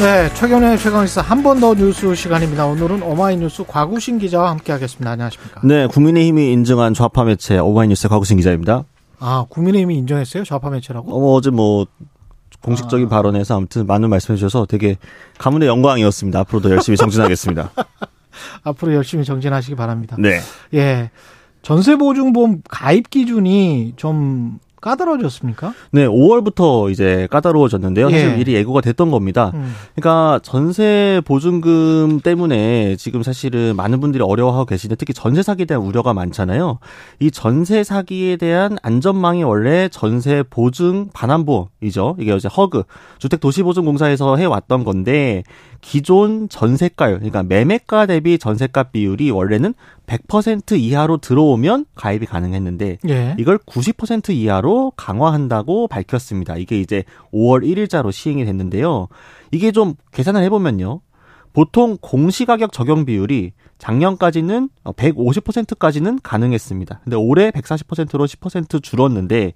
네, 최경영의 최강시사 한 번 더 뉴스 시간입니다. 오늘은 어마이뉴스 과구신 기자와 함께하겠습니다. 안녕하십니까? 네, 국민의힘이 인정한 좌파 매체 오마이뉴스 과구신 기자입니다. 아, 국민의힘이 인정했어요? 좌파 매체라고? 어, 어제 뭐 공식적인 아. 발언에서 아무튼 많은 말씀해 주셔서 되게 가문의 영광이었습니다. 앞으로도 열심히 정진하겠습니다. 앞으로 열심히 정진하시기 바랍니다. 네. 예. 전세보증보험 가입 기준이 좀 까다로워졌습니까? 네, 5월부터 이제 까다로워졌는데요. 사실 예. 미리 예고가 됐던 겁니다. 음. 그러니까 전세 보증금 때문에 지금 사실은 많은 분들이 어려워하고 계시는데 특히 전세 사기에 대한 우려가 많잖아요. 이 전세 사기에 대한 안전망이 원래 전세 보증 반환보이죠. 이게 이제 허그 주택 도시보증공사에서 해왔던 건데 기존 전세가율, 그러니까 매매가 대비 전세값 비율이 원래는 100% 이하로 들어오면 가입이 가능했는데 예. 이걸 90% 이하로 강화한다고 밝혔습니다. 이게 이제 5월 1일자로 시행이 됐는데요. 이게 좀 계산을 해보면요. 보통 공시가격 적용 비율이 작년까지는 150%까지는 가능했습니다. 근데 올해 140%로 10% 줄었는데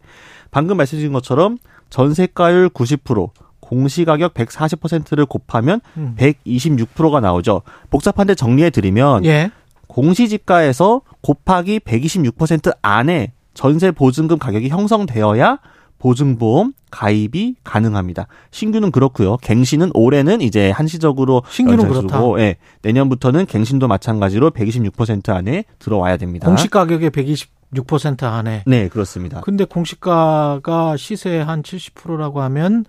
방금 말씀드린 것처럼 전세가율 90%, 공시 가격 140%를 곱하면 음. 126%가 나오죠. 복잡한데 정리해 드리면 예. 공시 지가에서 곱하기 126% 안에 전세 보증금 가격이 형성되어야 보증보험 가입이 가능합니다. 신규는 그렇고요. 갱신은 올해는 이제 한시적으로 신규는 그렇다. 예, 내년부터는 갱신도 마찬가지로 126% 안에 들어와야 됩니다. 공시 가격의 126% 안에. 네, 그렇습니다. 근데 공시가가 시세 한 70%라고 하면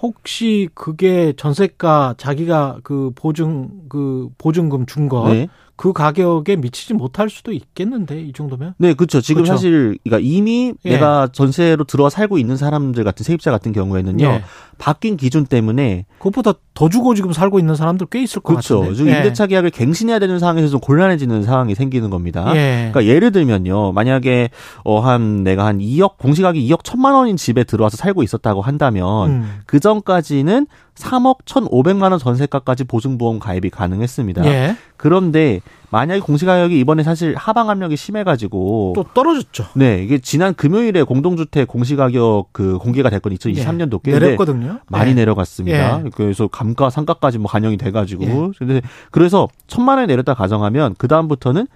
혹시 그게 전세가 자기가 그 보증 그 보증금 준거 네. 그 가격에 미치지 못할 수도 있겠는데 이 정도면? 네, 그렇죠. 지금 그렇죠. 사실 그러니까 이미 예. 내가 전세로 들어와 살고 있는 사람들 같은 세입자 같은 경우에는요. 예. 바뀐 기준 때문에 그것보다 더 주고 지금 살고 있는 사람들 꽤 있을 것 그렇죠. 같은데. 그렇죠. 임대차 계약을 갱신해야 되는 상황에서 좀 곤란해지는 상황이 생기는 겁니다. 예. 그러니까 예를 들면요. 만약에 어한 내가 한 2억 공시가격 2억 1천만 원인 집에 들어와서 살고 있었다고 한다면 음. 그 전까지는 3억 1,500만 원 전세가까지 보증보험 가입이 가능했습니다. 예. 그런데 만약에 공시가격이 이번에 사실 하방 압력이 심해가지고 또 떨어졌죠. 네, 이게 지난 금요일에 공동주택 공시가격 그 공개가 됐건 2023년도께 예. 내렸거든요. 많이 예. 내려갔습니다. 예. 그래서 감가 상가까지 뭐 반영이 돼가지고 예. 근데 그래서 천만 원이 내렸다 가정하면 그 다음부터는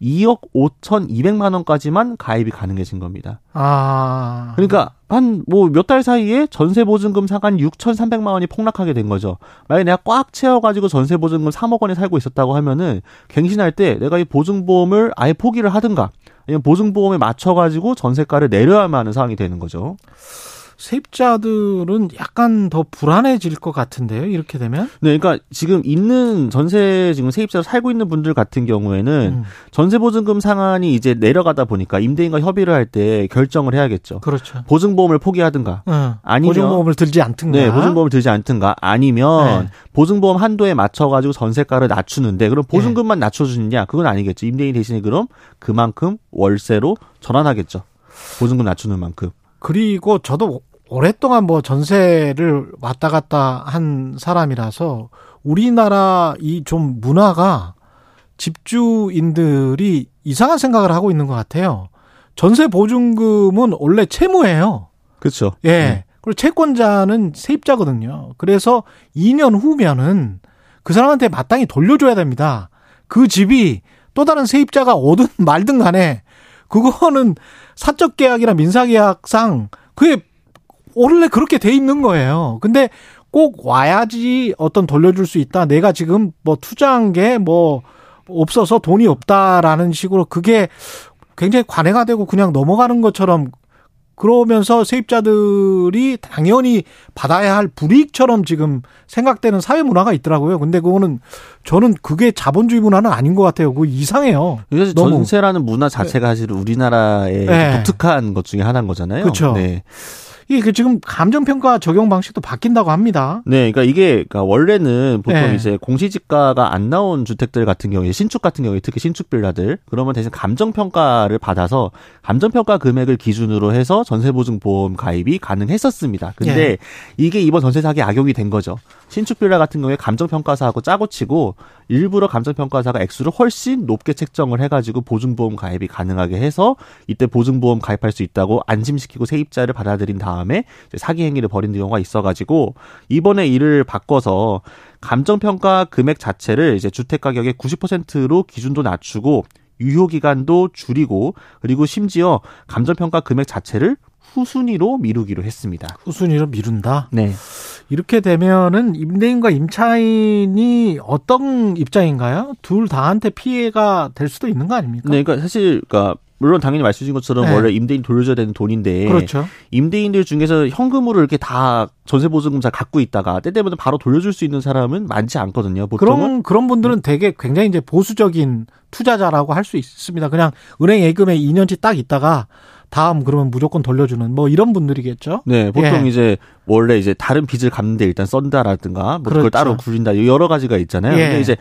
2억 5천2백만 원까지만 가입이 가능해진 겁니다. 아. 그러니까 한 뭐 몇 달 사이에 전세 보증금 상한 6,300만 원이 폭락하게 된 거죠. 만약에 내가 꽉 채워 가지고 전세 보증금 3억 원에 살고 있었다고 하면은 갱신할 때 내가 이 보증보험을 아예 포기를 하든가 아니면 보증보험에 맞춰 가지고 전세가를 내려야만 하는 상황이 되는 거죠. 세입자들은 약간 더 불안해질 것 같은데요. 이렇게 되면? 네, 그러니까 지금 있는 전세 지금 세입자로 살고 있는 분들 같은 경우에는 음. 전세 보증금 상한이 이제 내려가다 보니까 임대인과 협의를 할 때 결정을 해야겠죠. 그렇죠. 보증보험을 포기하든가, 음. 아니면 보증보험을 들지 않든가, 네, 보증보험을 들지 않든가, 아니면 네. 보증보험 한도에 맞춰가지고 전세가를 낮추는데 그럼 보증금만 네. 낮춰주느냐? 그건 아니겠죠. 임대인 대신에 그럼 그만큼 월세로 전환하겠죠. 보증금 낮추는 만큼. 그리고 저도 오랫동안 뭐 전세를 왔다 갔다 한 사람이라서 우리나라 이 좀 문화가 집주인들이 이상한 생각을 하고 있는 것 같아요. 전세 보증금은 원래 채무예요. 그렇죠. 예. 네. 그리고 채권자는 세입자거든요. 그래서 2년 후면은 그 사람한테 마땅히 돌려줘야 됩니다. 그 집이 또 다른 세입자가 오든 말든 간에 그거는 사적 계약이나 민사 계약상 그게 원래 그렇게 돼 있는 거예요. 근데 꼭 와야지 어떤 돌려줄 수 있다. 내가 지금 뭐 투자한 게 뭐 없어서 돈이 없다라는 식으로 그게 굉장히 관행화 되고 그냥 넘어가는 것처럼 그러면서 세입자들이 당연히 받아야 할 불이익처럼 지금 생각되는 사회 문화가 있더라고요. 근데 그거는 저는 그게 자본주의 문화는 아닌 것 같아요. 그거 이상해요. 사실 전세라는 문화 자체가 사실 우리나라의 네. 독특한 것 중에 하나인 거잖아요. 그렇죠. 네. 이게 그 지금 감정평가 적용 방식도 바뀐다고 합니다. 네, 그러니까 이게 그러니까 원래는 보통 네. 이제 공시지가가 안 나온 주택들 같은 경우에 신축 같은 경우에 특히 신축 빌라들 그러면 대신 감정평가를 받아서 감정평가 금액을 기준으로 해서 전세보증보험 가입이 가능했었습니다. 근데 네. 이게 이번 전세 사기 악용이 된 거죠. 신축 빌라 같은 경우에 감정평가사하고 짜고 치고 일부러 감정평가사가 액수를 훨씬 높게 책정을 해가지고 보증보험 가입이 가능하게 해서 이때 보증보험 가입할 수 있다고 안심시키고 세입자를 받아들인 다음에 사기 행위를 벌인 경우가 있어가지고 이번에 이를 바꿔서 감정평가 금액 자체를 이제 주택 가격의 90%로 기준도 낮추고 유효 기간도 줄이고 그리고 심지어 감정평가 금액 자체를 후순위로 미루기로 했습니다. 후순위로 미룬다? 네. 이렇게 되면은 임대인과 임차인이 어떤 입장인가요? 둘 다한테 피해가 될 수도 있는 거 아닙니까? 네, 그러니까 사실 그러니까 물론 당연히 말씀 주신 것처럼 네. 원래 임대인 돌려줘야 되는 돈인데 그렇죠. 임대인들 중에서 현금으로 이렇게 다 전세 보증금 잘 갖고 있다가 때 되면 바로 돌려줄 수 있는 사람은 많지 않거든요. 보통은 그런 그런 분들은 네. 되게 굉장히 이제 보수적인 투자자라고 할 수 있습니다. 그냥 은행 예금에 2년치 딱 있다가 다음 그러면 무조건 돌려주는 뭐 이런 분들이겠죠. 네, 보통 예. 이제 원래 이제 다른 빚을 갚는데 일단 썬다라든가 뭐 그렇죠. 그걸 따로 굴린다 여러 가지가 있잖아요. 예. 근데 이제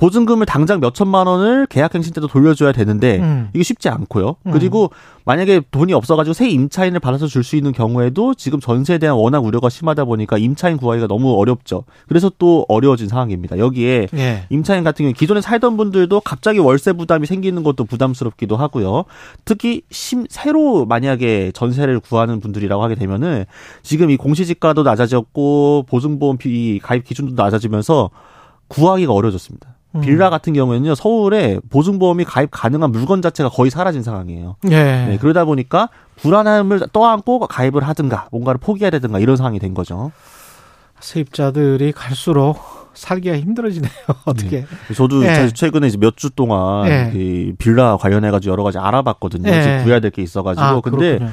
보증금을 당장 몇 천만 원을 계약갱신 때도 돌려줘야 되는데 음. 이게 쉽지 않고요. 음. 그리고 만약에 돈이 없어가지고 새 임차인을 받아서 줄 수 있는 경우에도 지금 전세에 대한 워낙 우려가 심하다 보니까 임차인 구하기가 너무 어렵죠. 그래서 또 어려워진 상황입니다. 여기에 예. 임차인 같은 경우 기존에 살던 분들도 갑자기 월세 부담이 생기는 것도 부담스럽기도 하고요. 특히 심, 새로 만약에 전세를 구하는 분들이라고 하게 되면은 지금 이 공시지가도 낮아졌고 보증보험 가입 기준도 낮아지면서 구하기가 어려졌습니다. 음. 빌라 같은 경우에는요 서울에 보증보험이 가입 가능한 물건 자체가 거의 사라진 상황이에요. 예. 네, 그러다 보니까 불안함을 떠안고 가입을 하든가 뭔가를 포기해야 되든가 이런 상황이 된 거죠. 세입자들이 갈수록 살기가 힘들어지네요. 어떻게? 네. 저도 예. 최근에 이제 몇 주 동안 예. 이 빌라 관련해 가지고 여러 가지 알아봤거든요. 예. 구해야 될 게 있어 가지고. 아, 근데 그렇군요.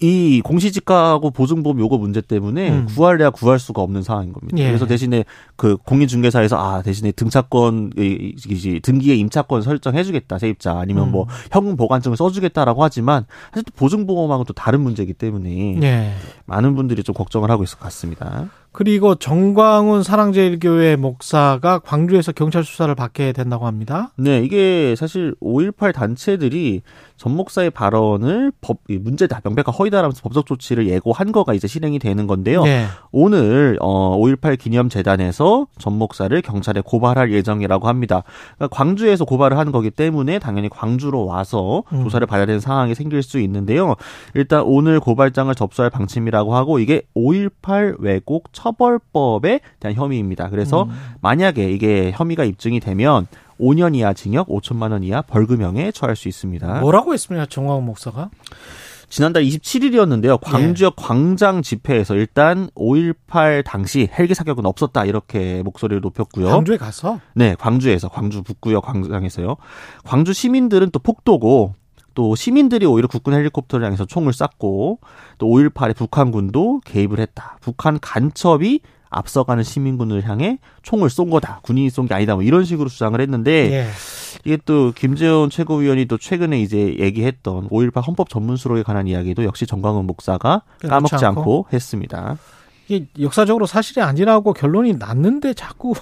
이 공시지가하고 보증보험 요거 문제 때문에 음. 구할래야 구할 수가 없는 상황인 겁니다. 예. 그래서 대신에 그 공인중개사에서 아 대신에 등차권 이 등기의 임차권 설정해주겠다 세입자 아니면 뭐 음. 뭐 현금 보관증을 써주겠다라고 하지만 사실 또 보증보험하고 또 다른 문제이기 때문에 예. 많은 분들이 좀 걱정을 하고 있을 것 같습니다. 그리고 정광훈 사랑제일교회 목사가 광주에서 경찰 수사를 받게 된다고 합니다. 네, 이게 사실 5.18 단체들이 전 목사의 발언을 법 문제다 명백한 허위다라면서 법적 조치를 예고한 거가 이제 실행이 되는 건데요. 네. 오늘 어 5.18 기념 재단에서 전 목사를 경찰에 고발할 예정이라고 합니다. 그러니까 광주에서 고발을 하는 거기 때문에 당연히 광주로 와서 음. 조사를 받아야 되는 상황이 생길 수 있는데요. 일단 오늘 고발장을 접수할 방침이라고 하고 이게 5.18 왜곡 처벌법에 대한 혐의입니다. 그래서 음. 만약에 이게 혐의가 입증이 되면 5년 이하 징역, 5천만 원 이하 벌금형에 처할 수 있습니다. 뭐라고 했습니까, 정광훈 목사가? 지난달 27일이었는데요. 광주역 예. 광장 집회에서 일단 5.18 당시 헬기 사격은 없었다 이렇게 목소리를 높였고요. 광주에 가서? 네, 광주에서 광주 북구역 광장에서요. 광주 시민들은 또 폭도고 또 시민들이 오히려 국군 헬리콥터를 향해서 총을 쐈고 또 5.18에 북한군도 개입을 했다. 북한 간첩이 앞서가는 시민군을 향해 총을 쏜 거다. 군인이 쏜 게 아니다. 뭐 이런 식으로 주장을 했는데 예. 이게 또 김재원 최고위원이 또 최근에 이제 얘기했던 5.18 헌법 전문 수록에 관한 이야기도 역시 정광훈 목사가 까먹지 않고. 않고 했습니다. 이게 역사적으로 사실이 아니라고 결론이 났는데 자꾸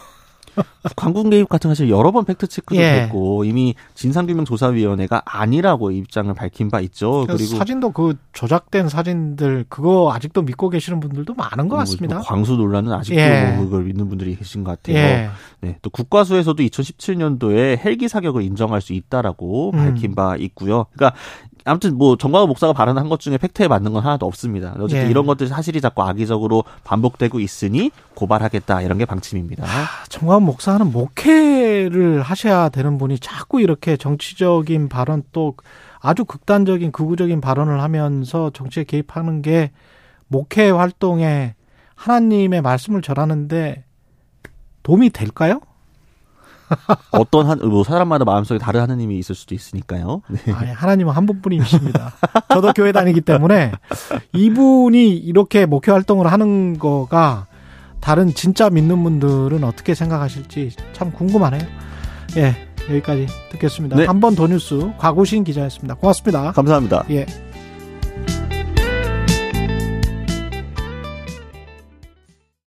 광군 개입 같은 사실 여러 번 팩트 체크도 예. 됐고 이미 진상규명 조사위원회가 아니라고 입장을 밝힌 바 있죠. 그리고 사진도 그 조작된 사진들 그거 아직도 믿고 계시는 분들도 많은 것뭐 같습니다. 뭐 광수 논란은 아직도 예. 뭐 그걸 믿는 분들이 계신 것 같아요. 예. 네, 또 국과수에서도 2017년도에 헬기 사격을 인정할 수 있다라고 음. 밝힌 바 있고요. 그러니까 아무튼 뭐 전광훈 목사가 발언한 것 중에 팩트에 맞는 건 하나도 없습니다. 어쨌든 예. 이런 것들이 사실이 자꾸 악의적으로 반복되고 있으니 고발하겠다 이런 게 방침입니다. 아, 정광호 목사 는 목회를 하셔야 되는 분이 자꾸 이렇게 정치적인 발언 또 아주 극단적인 극우적인 발언을 하면서 정치에 개입하는 게 목회 활동에 하나님의 말씀을 전하는데 도움이 될까요? 어떤 한, 뭐 사람마다 마음속에 다른 하나님이 있을 수도 있으니까요. 네. 아니, 하나님은 한 분뿐이십니다. 저도 교회 다니기 때문에 이분이 이렇게 목회 활동을 하는 거가 다른 진짜 믿는 분들은 어떻게 생각하실지 참 궁금하네요. 예, 여기까지 듣겠습니다. 네. 한번 더 뉴스 과구신 기자였습니다. 고맙습니다. 감사합니다. 예.